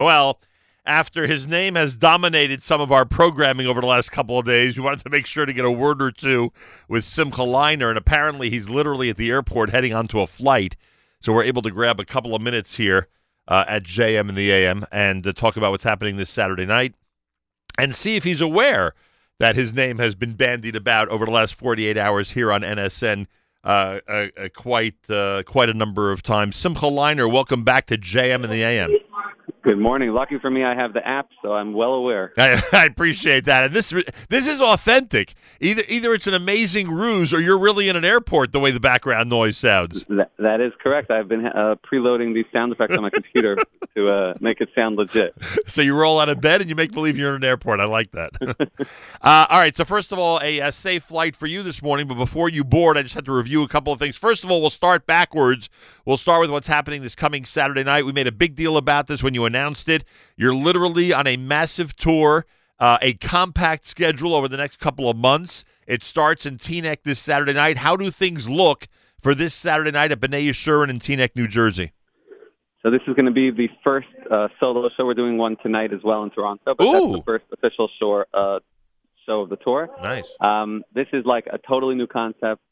Well, after his name has dominated some of our programming over the last couple of days, we wanted to make sure to get a word or two with Simcha Leiner, and apparently he's literally at the airport heading onto a flight. So we're able to grab a couple of minutes here uh, at JM in the AM and uh, talk about what's happening this Saturday night and see if he's aware that his name has been bandied about over the last 48 hours here on NSN uh, quite uh, quite a number of times. Simcha Leiner, welcome back to JM in the AM. Good morning. Lucky for me, I have the app, so I'm well aware. I, I, appreciate that, and this this is authentic. Either either it's an amazing ruse, or you're really in an airport. The way the background noise sounds. That, that is correct. I've been uh, preloading these sound effects on my computer to uh, make it sound legit. So you roll out of bed and you make believe you're in an airport. I like that. uh, all right. So first of all, a, a safe flight for you this morning. But before you board, I just have to review a couple of things. First of all, we'll start backwards. We'll start with what's happening this coming Saturday night. We made a big deal about this when you announced it. You're literally on a massive tour, uh, a compact schedule over the next couple of months. It starts in Teaneck this Saturday night. How do things look for this Saturday night at B'nai Yeshurun in Teaneck, New Jersey? So this is going to be the first uh, solo show. We're doing one tonight as well in Toronto, but Ooh. that's the first official show, uh, show of the tour. Nice. Um, this is like a totally new concept,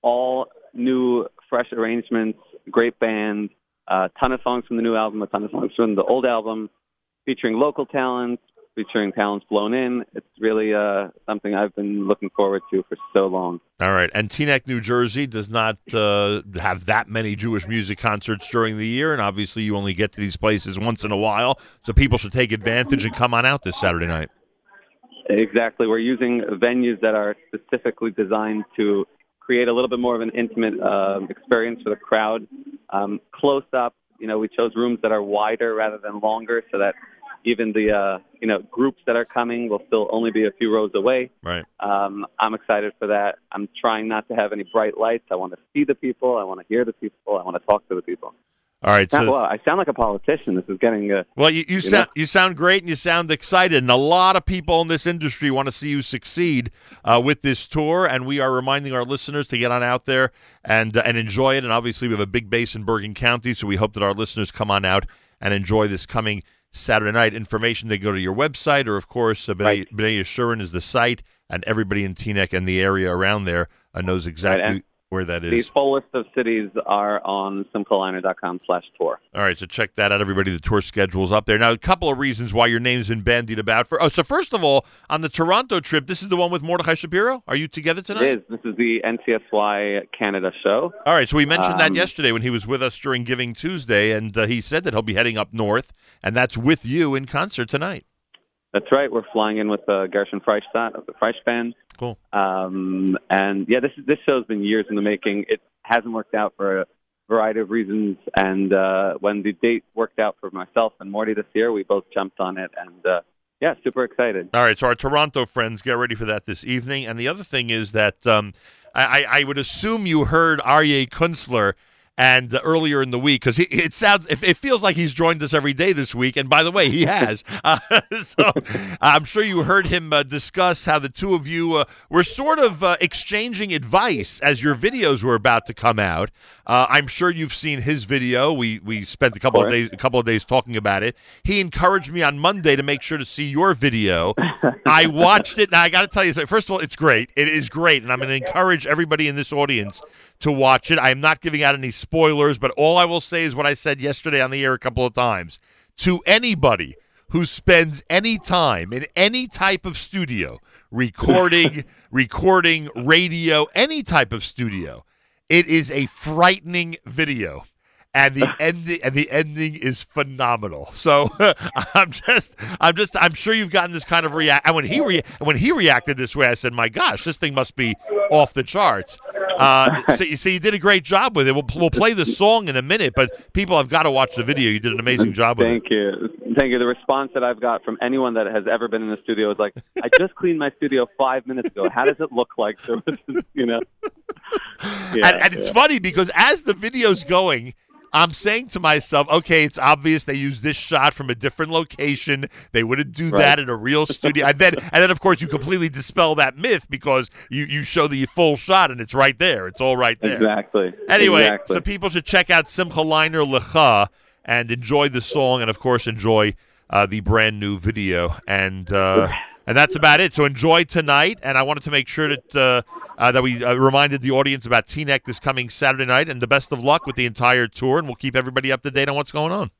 all new, fresh arrangements, great band, a ton of songs from the new album, a ton of songs from the old album, featuring local talents, featuring talents blown in. It's really uh, something I've been looking forward to for so long. All right. And Teaneck, New Jersey does not uh, have that many Jewish music concerts during the year. And obviously, you only get to these places once in a while. So people should take advantage and come on out this Saturday night. Exactly. We're using venues that are specifically designed to create a little bit more of an intimate uh, experience for the crowd. Um, close up, you know, we chose rooms that are wider rather than longer so that even the uh, you know groups that are coming will still only be a few rows away. Right. Um, I'm excited for that. I'm trying not to have any bright lights. I want to see the people. I want to hear the people. I want to talk to the people. All right. So, well, I sound like a politician. This is getting. Uh, well, you, you, You sound know? you sound great and you sound excited, and a lot of people in this industry want to see you succeed uh, with this tour. And we are reminding our listeners to get on out there and uh, and enjoy it. And obviously, we have a big base in Bergen County, so we hope that our listeners come on out and enjoy this coming Saturday night. Information they go to your website, or of course, uh, B'nai, Right. B'nai Yeshurun is the site, and everybody in Teaneck and the area around there uh, knows exactly and where that the full list of cities are on simchaleiner.com slash tour. All right, so check that out, everybody. The tour schedule's up there. Now, a couple of reasons why your name's been bandied about. For oh, so first of all, on the Toronto trip, this is the one with Mordechai Shapiro. Are you together tonight? It is. This is the NCSY Canada show. All right, so we mentioned that Um, yesterday when he was with us during Giving Tuesday, and uh, he said that he'll be heading up north, and that's with you in concert tonight. That's right. We're flying in with uh, Gershon Freistadt of the Freisch Band. Cool. Um, and yeah, this this show's been years in the making. It hasn't worked out for a variety of reasons. And uh, when the date worked out for myself and Morty this year, we both jumped on it. And uh, yeah, super excited. All right, so our Toronto friends, get ready for that this evening. And the other thing is that um, I, I I would assume you heard Aryeh Kunstler and uh, earlier in the week because it sounds it, it feels like he's joined us every day this week. And by the way, he has. Uh, so I'm sure you heard him uh, discuss how the two of you uh, were sort of uh, exchanging advice as your videos were about to come out. Uh, I'm sure you've seen his video. We we spent a couple of days a couple of days talking about it. He encouraged me on Monday to make sure to see your video. I watched it. and I got to tell you, so first of all, it's great. It is great, and I'm going to encourage everybody in this audience to watch it. I am not giving out any spoilers, but all I will say is what I said yesterday on the air a couple of times. To anybody who spends any time in any type of studio, recording, recording, radio, any type of studio, it is a frightening video. And the ending and the ending is phenomenal. So I'm just I'm just I'm sure you've gotten this kind of react. And when he rea- when he reacted this way, I said, "My gosh, this thing must be off the charts." Uh, so you see, you did a great job with it. We'll, we'll play the song in a minute, but people have got to watch the video. You did an amazing job with it. Thank you. Thank you. The response that I've got from anyone that has ever been in the studio is like, I just cleaned my studio five minutes ago. How does it look like? So, you know. Yeah, and, and it's funny because as the video's going, I'm saying to myself, okay, it's obvious they used this shot from a different location. They wouldn't do Right. that in a real studio. and then, and then, of course, you completely dispel that myth because you, you show the full shot and it's right there. It's all right there. Exactly. Anyway, exactly. so people should check out Simcha Leiner Lecha and enjoy the song, and of course, enjoy uh, the brand new video, and uh, and that's about it. So enjoy tonight, and I wanted to make sure that uh, uh, that we uh, reminded the audience about Teaneck this coming Saturday night, and the best of luck with the entire tour, and we'll keep everybody up to date on what's going on.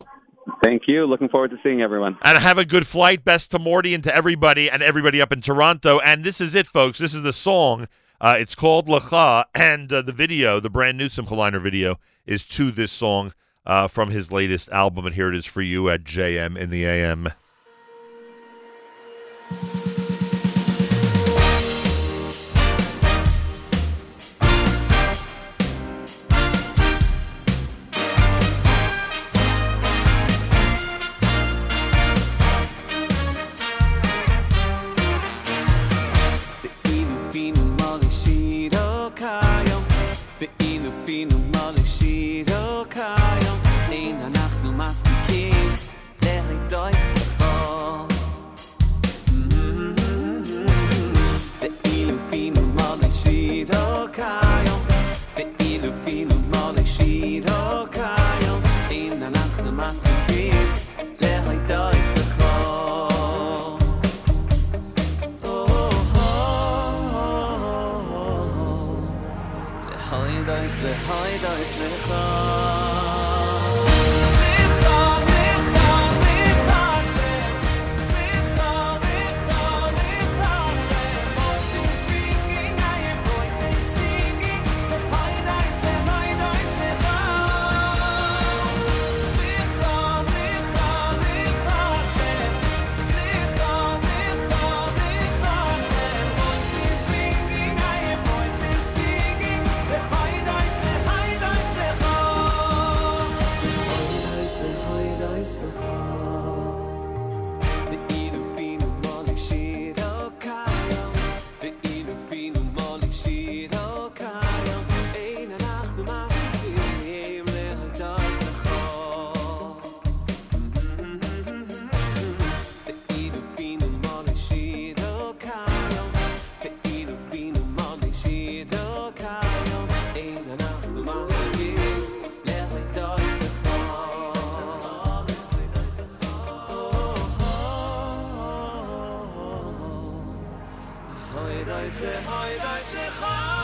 Thank you. Looking forward to seeing everyone. And have a good flight. Best to Morty and to everybody, and everybody up in Toronto. And this is it, folks. This is the song. Uh, it's called Lecha, and uh, the video, the brand new Simcha Leiner video, is to this song uh, from his latest album. And here it is for you at JM in the AM. eins, der Heide ist mir klar. dai se hay dai se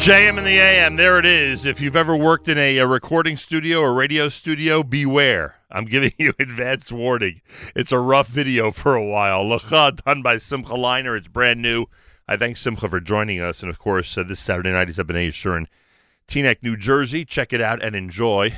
JM and the AM, there it is. If you've ever worked in a, a recording studio or radio studio, beware. I'm giving you advance warning. It's a rough video for a while. Lecha, done by Simcha Leiner. It's brand new. I thank Simcha for joining us. And of course, uh, this Saturday night he's up in Asher in Teaneck, New Jersey. Check it out and enjoy.